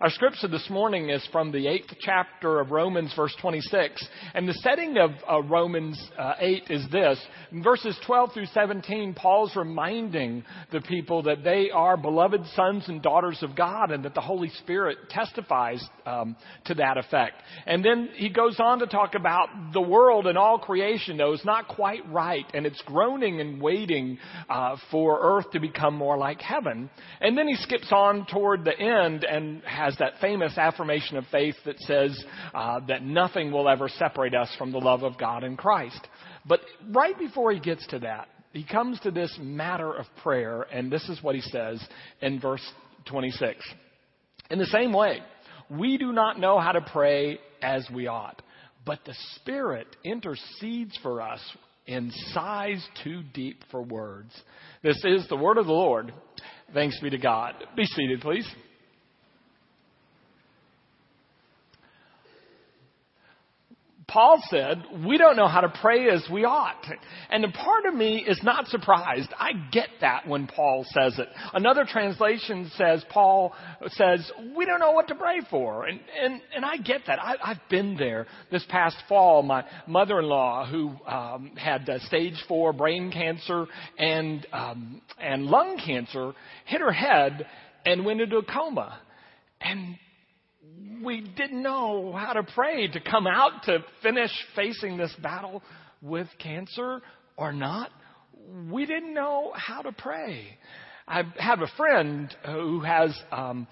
Our scripture this morning is from the eighth chapter of Romans, verse 26. And the setting of uh, Romans uh, 8 is this. In verses 12 through 17, Paul's reminding the people that they are beloved sons and daughters of God and that the Holy Spirit testifies um, to that effect. And then he goes on to talk about the world and all creation, though, is not quite right and it's groaning and waiting uh, for earth to become more like heaven. And then he skips on toward the end and has has that famous affirmation of faith that says uh, that nothing will ever separate us from the love of God in Christ. But right before he gets to that, he comes to this matter of prayer, and this is what he says in verse 26. In the same way, we do not know how to pray as we ought, but the Spirit intercedes for us in sighs too deep for words. This is the word of the Lord. Thanks be to God. Be seated, please. Paul said, we don't know how to pray as we ought. And a part of me is not surprised. I get that when Paul says it. Another translation says, Paul says, we don't know what to pray for. And, and, and I get that. I, I've been there. This past fall, my mother-in-law, who um, had uh, stage four brain cancer and, um, and lung cancer, hit her head and went into a coma. And we didn't know how to pray to come out to finish facing this battle with cancer or not. We didn't know how to pray. I have a friend who has um,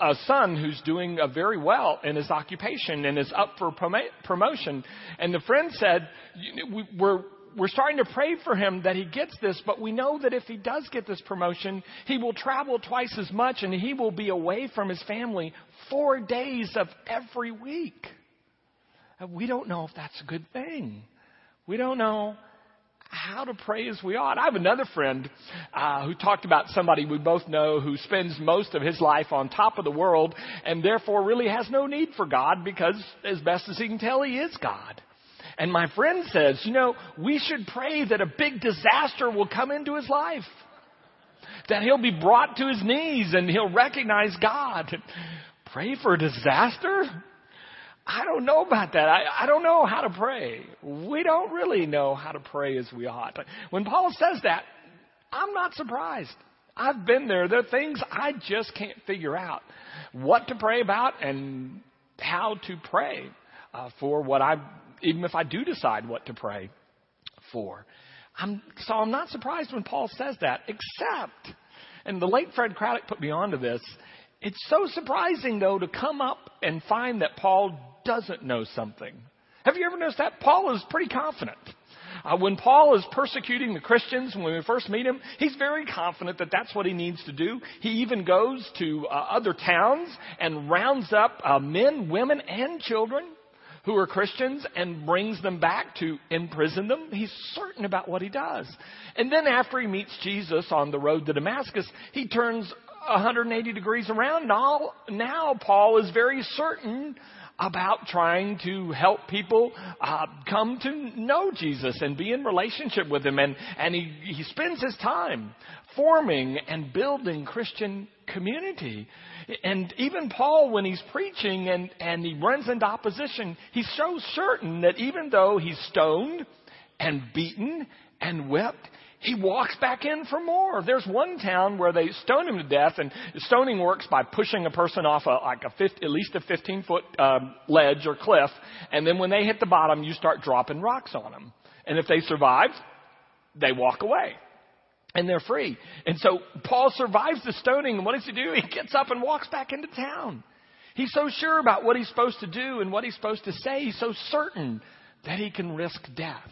a son who's doing uh, very well in his occupation and is up for prom- promotion. And the friend said, "We're we're starting to pray for him that he gets this, but we know that if he does get this promotion, he will travel twice as much and he will be away from his family four days of every week. And We don't know if that's a good thing. We don't know how to pray as we ought. I have another friend uh, who talked about somebody we both know who spends most of his life on top of the world and therefore really has no need for God because, as best as he can tell, he is God. And my friend says, you know, we should pray that a big disaster will come into his life. That he'll be brought to his knees and he'll recognize God. Pray for a disaster? I don't know about that. I, I don't know how to pray. We don't really know how to pray as we ought. When Paul says that, I'm not surprised. I've been there. There are things I just can't figure out what to pray about and how to pray uh, for what I even if I do decide what to pray for. I'm, so I'm not surprised when Paul says that, except, and the late Fred Craddock put me onto this, it's so surprising though to come up and find that Paul doesn't know something. Have you ever noticed that? Paul is pretty confident. Uh, when Paul is persecuting the Christians, when we first meet him, he's very confident that that's what he needs to do. He even goes to uh, other towns and rounds up uh, men, women, and children who are Christians and brings them back to imprison them. He's certain about what he does. And then after he meets Jesus on the road to Damascus, he turns 180 degrees around. Now, now Paul is very certain about trying to help people uh, come to know Jesus and be in relationship with him. And, and he, he spends his time forming and building Christian community. And even Paul, when he's preaching and, and he runs into opposition, he's so certain that even though he's stoned and beaten and whipped, he walks back in for more. There's one town where they stone him to death, and stoning works by pushing a person off a, like a 50, at least a 15 foot um, ledge or cliff, and then when they hit the bottom, you start dropping rocks on them. And if they survive, they walk away and they're free. And so Paul survives the stoning, and what does he do? He gets up and walks back into town. He's so sure about what he's supposed to do and what he's supposed to say. He's so certain that he can risk death.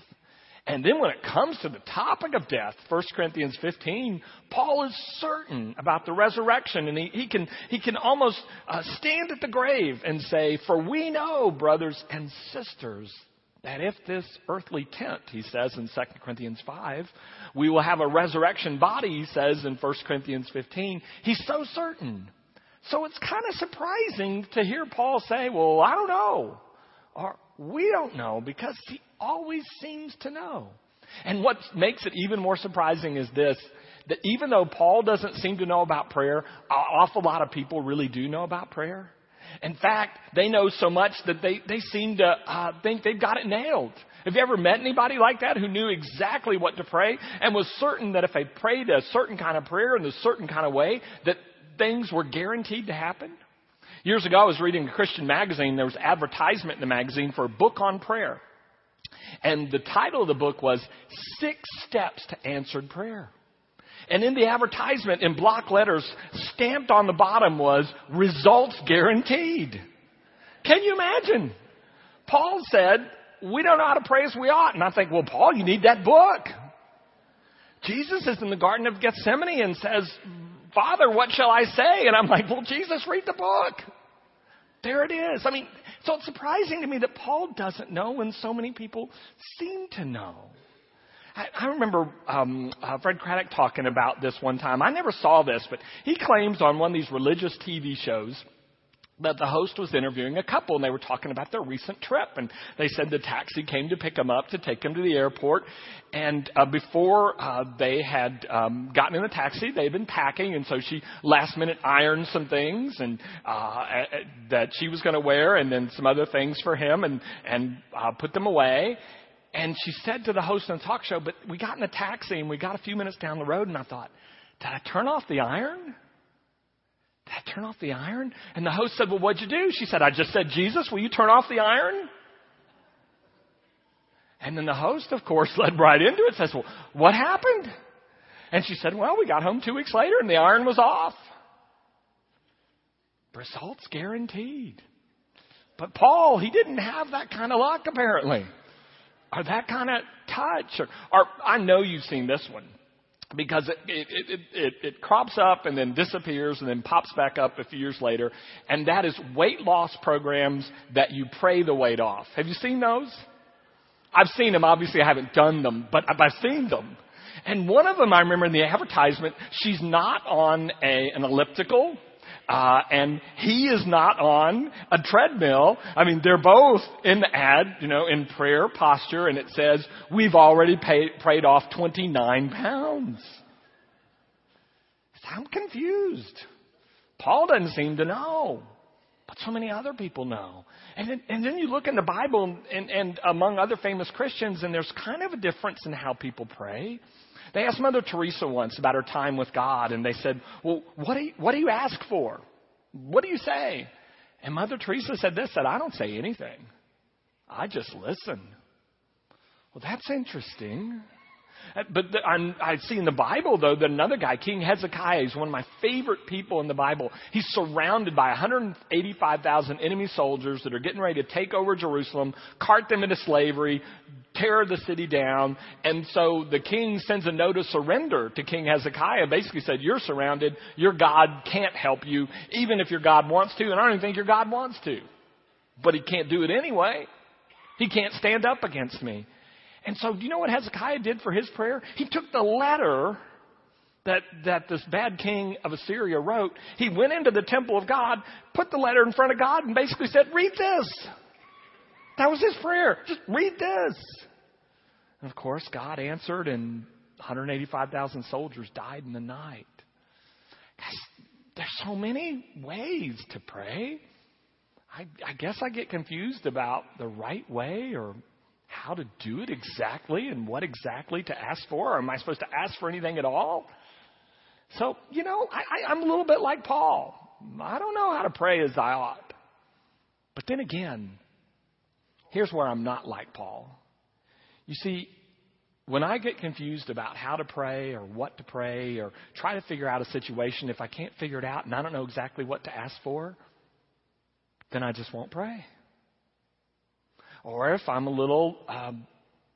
And then when it comes to the topic of death, 1 Corinthians 15, Paul is certain about the resurrection and he, he can, he can almost uh, stand at the grave and say, for we know, brothers and sisters, that if this earthly tent, he says in 2 Corinthians 5, we will have a resurrection body, he says in 1 Corinthians 15, he's so certain. So it's kind of surprising to hear Paul say, well, I don't know. Or we don't know because he always seems to know. And what makes it even more surprising is this. that even though Paul doesn't seem to know about prayer, an awful lot of people really do know about prayer. In fact, they know so much that they, they seem to uh, think they've got it nailed. Have you ever met anybody like that who knew exactly what to pray and was certain that if they prayed a certain kind of prayer in a certain kind of way, that things were guaranteed to happen? Years ago, I was reading a Christian magazine. There was advertisement in the magazine for a book on prayer. And the title of the book was Six Steps to Answered Prayer. And in the advertisement, in block letters, stamped on the bottom was results guaranteed. Can you imagine? Paul said, we don't know how to pray as we ought. And I think, well, Paul, you need that book. Jesus is in the Garden of Gethsemane and says, Father, what shall I say? And I'm like, well, Jesus, read the book. There it is. I mean, so it's surprising to me that Paul doesn't know when so many people seem to know. I, I remember um, uh, Fred Craddock talking about this one time. I never saw this, but he claims on one of these religious TV shows that the host was interviewing a couple and they were talking about their recent trip and they said the taxi came to pick them up to take them to the airport and uh, before uh, they had um, gotten in the taxi they had been packing and so she last minute ironed some things and uh, that she was going to wear and then some other things for him and and uh, put them away and she said to the host on the talk show, but we got in a taxi and we got a few minutes down the road and I thought, did I turn off the iron? Did I turn off the iron? And the host said, well, what'd you do? She said, I just said, Jesus, will you turn off the iron? And then the host, of course, led right into it, says, well, what happened? And she said, well, we got home two weeks later and the iron was off. Results guaranteed. But Paul, he didn't have that kind of luck apparently or that kind of touch. Or, or I know you've seen this one because it, it, it, it, it crops up and then disappears and then pops back up a few years later. And that is weight loss programs that you pray the weight off. Have you seen those? I've seen them. Obviously, I haven't done them, but I've seen them. And one of them, I remember in the advertisement, she's not on a, an elliptical. Uh, and he is not on a treadmill. I mean, they're both in the ad, you know, in prayer posture, and it says, we've already paid, prayed off 29 pounds. I'm confused. Paul doesn't seem to know, but so many other people know. And then, and then you look in the Bible and, and among other famous Christians, and there's kind of a difference in how people pray. They asked Mother Teresa once about her time with God, and they said, Well, what do you, what do you ask for? What do you say? And Mother Teresa said this, said, I don't say anything. I just listen. Well, that's interesting. Uh, but the, I see in the Bible, though, that another guy, King Hezekiah, is one of my favorite people in the Bible. He's surrounded by 185,000 enemy soldiers that are getting ready to take over Jerusalem, cart them into slavery, tear the city down. And so the king sends a note of surrender to King Hezekiah, basically said, You're surrounded. Your God can't help you, even if your God wants to. And I don't even think your God wants to. But he can't do it anyway. He can't stand up against me. And so, do you know what Hezekiah did for his prayer? He took the letter that, that this bad king of Assyria wrote. He went into the temple of God, put the letter in front of God, and basically said, Read this. That was his prayer. Just read this. And of course, God answered, and 185,000 soldiers died in the night. Guys, there's so many ways to pray. I, I guess I get confused about the right way or how to do it exactly and what exactly to ask for. Or am I supposed to ask for anything at all? So, you know, I, I, I'm a little bit like Paul. I don't know how to pray as I ought. But then again, here's where I'm not like Paul. You see, when I get confused about how to pray or what to pray or try to figure out a situation, if I can't figure it out and I don't know exactly what to ask for, then I just won't pray. Or if I'm a little um,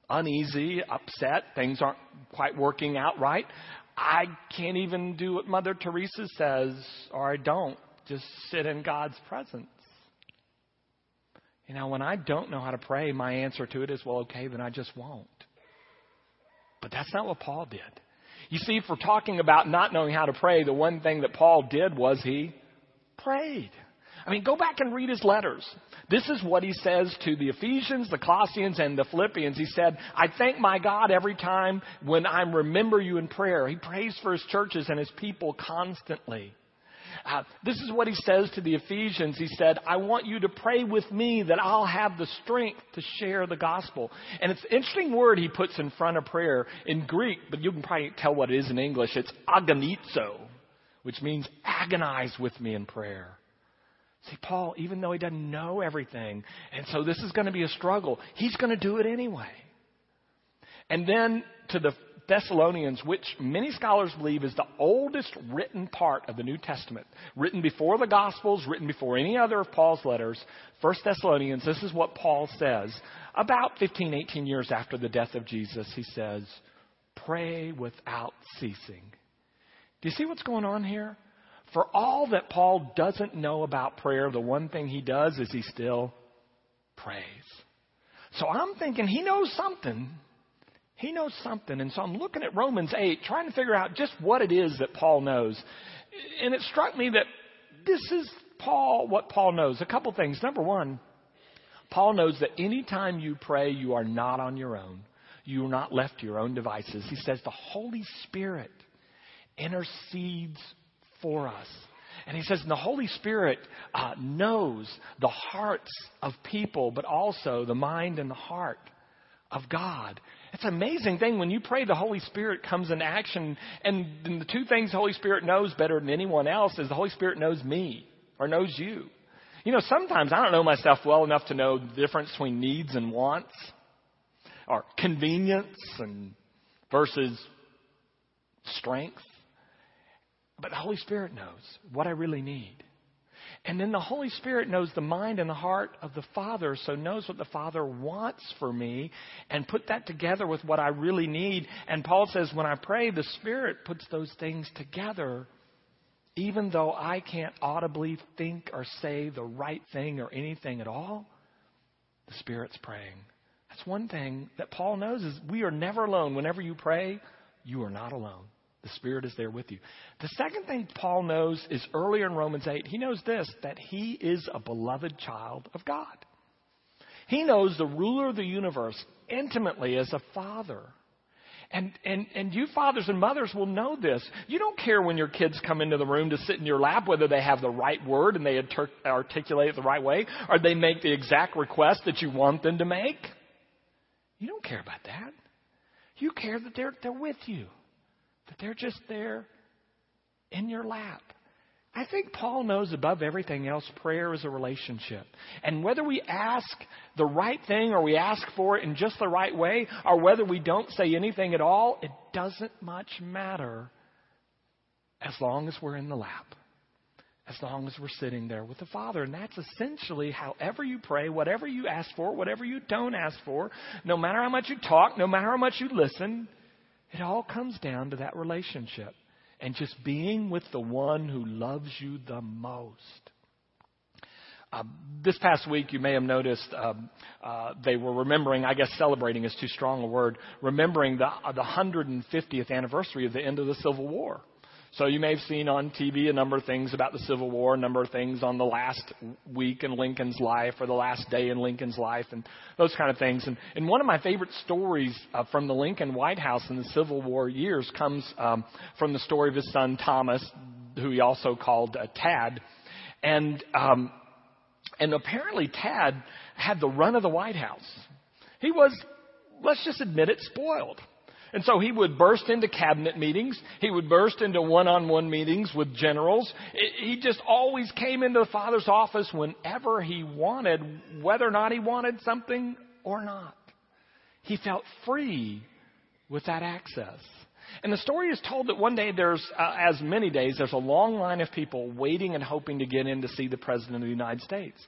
uneasy, upset, things aren't quite working out right, I can't even do what Mother Teresa says, or I don't. Just sit in God's presence. You know, when I don't know how to pray, my answer to it is, well, okay, then I just won't. But that's not what Paul did. You see, if we're talking about not knowing how to pray, the one thing that Paul did was he prayed. I mean, go back and read his letters. This is what he says to the Ephesians, the Colossians, and the Philippians. He said, I thank my God every time when I remember you in prayer. He prays for his churches and his people constantly. Uh, this is what he says to the Ephesians. He said, I want you to pray with me that I'll have the strength to share the gospel. And it's an interesting word he puts in front of prayer in Greek, but you can probably tell what it is in English. It's agonizo, which means agonize with me in prayer. See, Paul, even though he doesn't know everything, and so this is going to be a struggle, he's going to do it anyway. And then to the Thessalonians, which many scholars believe is the oldest written part of the New Testament, written before the Gospels, written before any other of Paul's letters. First Thessalonians, this is what Paul says. About 15, 18 years after the death of Jesus, he says, Pray without ceasing. Do you see what's going on here? For all that Paul doesn't know about prayer, the one thing he does is he still prays. So I'm thinking he knows something. He knows something. And so I'm looking at Romans 8, trying to figure out just what it is that Paul knows. And it struck me that this is Paul, what Paul knows. A couple things. Number one, Paul knows that anytime you pray, you are not on your own. You are not left to your own devices. He says the Holy Spirit intercedes for us. And he says, and the Holy Spirit uh, knows the hearts of people, but also the mind and the heart of God. It's an amazing thing when you pray, the Holy Spirit comes in action. And the two things the Holy Spirit knows better than anyone else is the Holy Spirit knows me or knows you. You know, sometimes I don't know myself well enough to know the difference between needs and wants or convenience and versus strength. But the Holy Spirit knows what I really need. And then the Holy Spirit knows the mind and the heart of the Father, so knows what the Father wants for me and put that together with what I really need. And Paul says, when I pray, the Spirit puts those things together, even though I can't audibly think or say the right thing or anything at all. The Spirit's praying. That's one thing that Paul knows is we are never alone. Whenever you pray, you are not alone. The Spirit is there with you. The second thing Paul knows is earlier in Romans 8, he knows this that he is a beloved child of God. He knows the ruler of the universe intimately as a father. And, and, and you fathers and mothers will know this. You don't care when your kids come into the room to sit in your lap whether they have the right word and they articulate it the right way or they make the exact request that you want them to make. You don't care about that. You care that they're, they're with you that they're just there in your lap. I think Paul knows above everything else, prayer is a relationship. And whether we ask the right thing or we ask for it in just the right way, or whether we don't say anything at all, it doesn't much matter as long as we're in the lap, as long as we're sitting there with the Father. And that's essentially however you pray, whatever you ask for, whatever you don't ask for, no matter how much you talk, no matter how much you listen, it all comes down to that relationship and just being with the one who loves you the most. Uh, this past week, you may have noticed um, uh, they were remembering, I guess celebrating is too strong a word, remembering the, uh, the 150th anniversary of the end of the Civil War. So you may have seen on TV a number of things about the Civil War, a number of things on the last week in Lincoln's life or the last day in Lincoln's life and those kind of things. And, and one of my favorite stories uh, from the Lincoln White House in the Civil War years comes um, from the story of his son Thomas, who he also called uh, Tad. And, um, and apparently Tad had the run of the White House. He was, let's just admit it, spoiled. And so he would burst into cabinet meetings. He would burst into one-on-one meetings with generals. He just always came into the father's office whenever he wanted, whether or not he wanted something or not. He felt free with that access. And the story is told that one day there's, uh, as many days, there's a long line of people waiting and hoping to get in to see the President of the United States.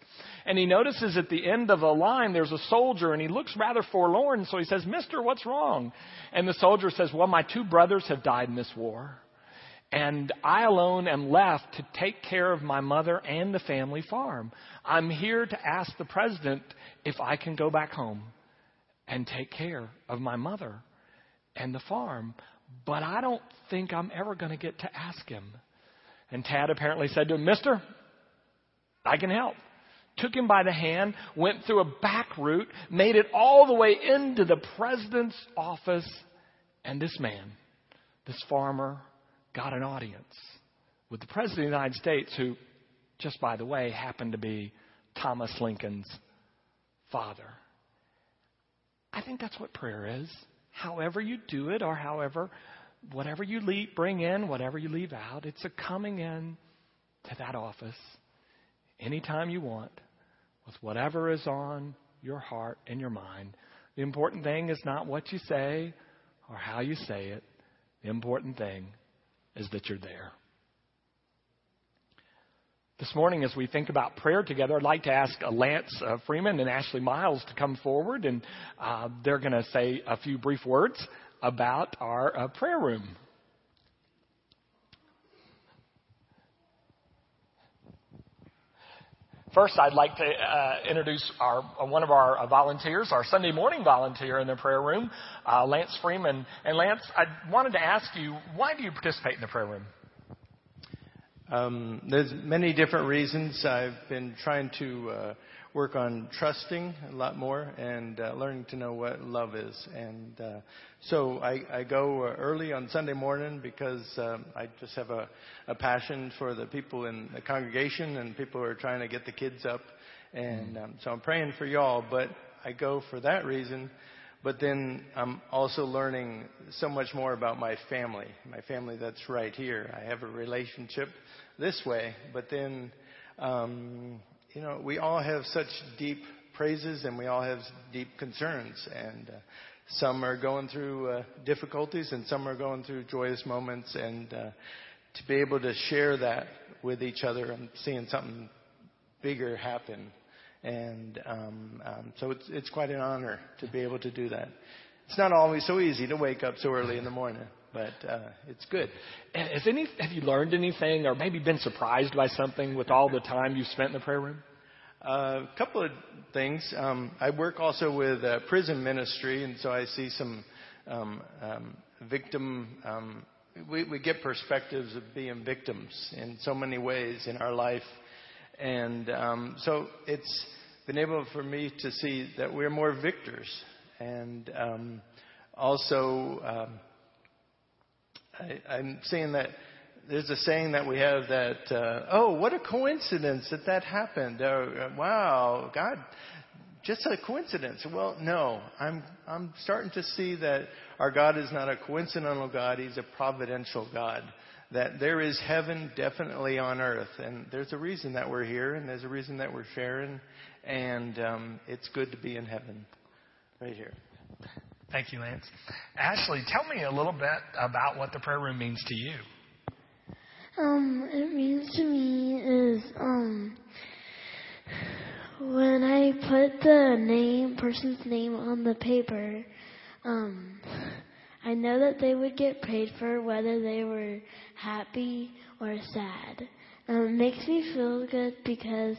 And he notices at the end of the line there's a soldier and he looks rather forlorn, so he says, Mister, what's wrong? And the soldier says, Well, my two brothers have died in this war. And I alone am left to take care of my mother and the family farm. I'm here to ask the president if I can go back home and take care of my mother and the farm but I don't think I'm ever going to get to ask him. And Tad apparently said to him, Mister, I can help. Took him by the hand, went through a back route, made it all the way into the president's office, and this man, this farmer, got an audience with the president of the United States, who, just by the way, happened to be Thomas Lincoln's father. I think that's what prayer is. However you do it, or however, whatever you leave, bring in, whatever you leave out, it's a coming in to that office anytime you want with whatever is on your heart and your mind. The important thing is not what you say or how you say it. The important thing is that you're there. This morning, as we think about prayer together, I'd like to ask uh, Lance uh, Freeman and Ashley Miles to come forward, and uh, they're going to say a few brief words about our uh, prayer room. First, I'd like to uh, introduce our, uh, one of our uh, volunteers, our Sunday morning volunteer in the prayer room, uh, Lance Freeman. And Lance, I wanted to ask you, why do you participate in the prayer room? Um, there's many different reasons. I've been trying to uh, work on trusting a lot more and uh, learning to know what love is. And uh, so I, I go uh, early on Sunday morning because um, I just have a, a passion for the people in the congregation and people who are trying to get the kids up. And um, so I'm praying for y'all, but I go for that reason. But then I'm also learning so much more about my family, my family that's right here. I have a relationship this way, but then um, you know, we all have such deep praises and we all have deep concerns. And uh, some are going through uh, difficulties and some are going through joyous moments. And uh, to be able to share that with each other and seeing something bigger happen. And um, um, so it's, it's quite an honor to be able to do that. It's not always so easy to wake up so early in the morning but uh, it's good. Has any, have you learned anything or maybe been surprised by something with all the time you've spent in the prayer room? A uh, couple of things. Um, I work also with uh, prison ministry, and so I see some um, um, victim. Um, we, we get perspectives of being victims in so many ways in our life, and um, so it's been able for me to see that we're more victors, and um, also um, I, I'm seeing that there's a saying that we have that, uh, oh, what a coincidence that that happened. Uh, wow, God, just a coincidence. Well, no, I'm, I'm starting to see that our God is not a coincidental God, He's a providential God. That there is heaven definitely on earth. And there's a reason that we're here, and there's a reason that we're sharing, and um, it's good to be in heaven right here. Thank you, Lance. Ashley, tell me a little bit about what the prayer room means to you. Um, it means to me is um when I put the name person's name on the paper, um I know that they would get prayed for whether they were happy or sad. Um, it makes me feel good because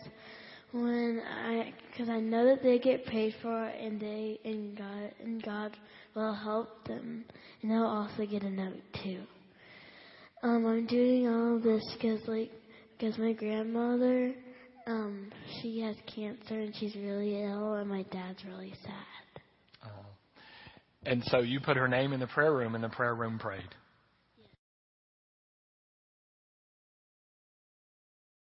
when I, because I know that they get paid for, and they and God and God will help them, and they'll also get a note too. Um, I'm doing all of this because like because my grandmother, um, she has cancer and she's really ill, and my dad's really sad. And so you put her name in the prayer room, and the prayer room prayed.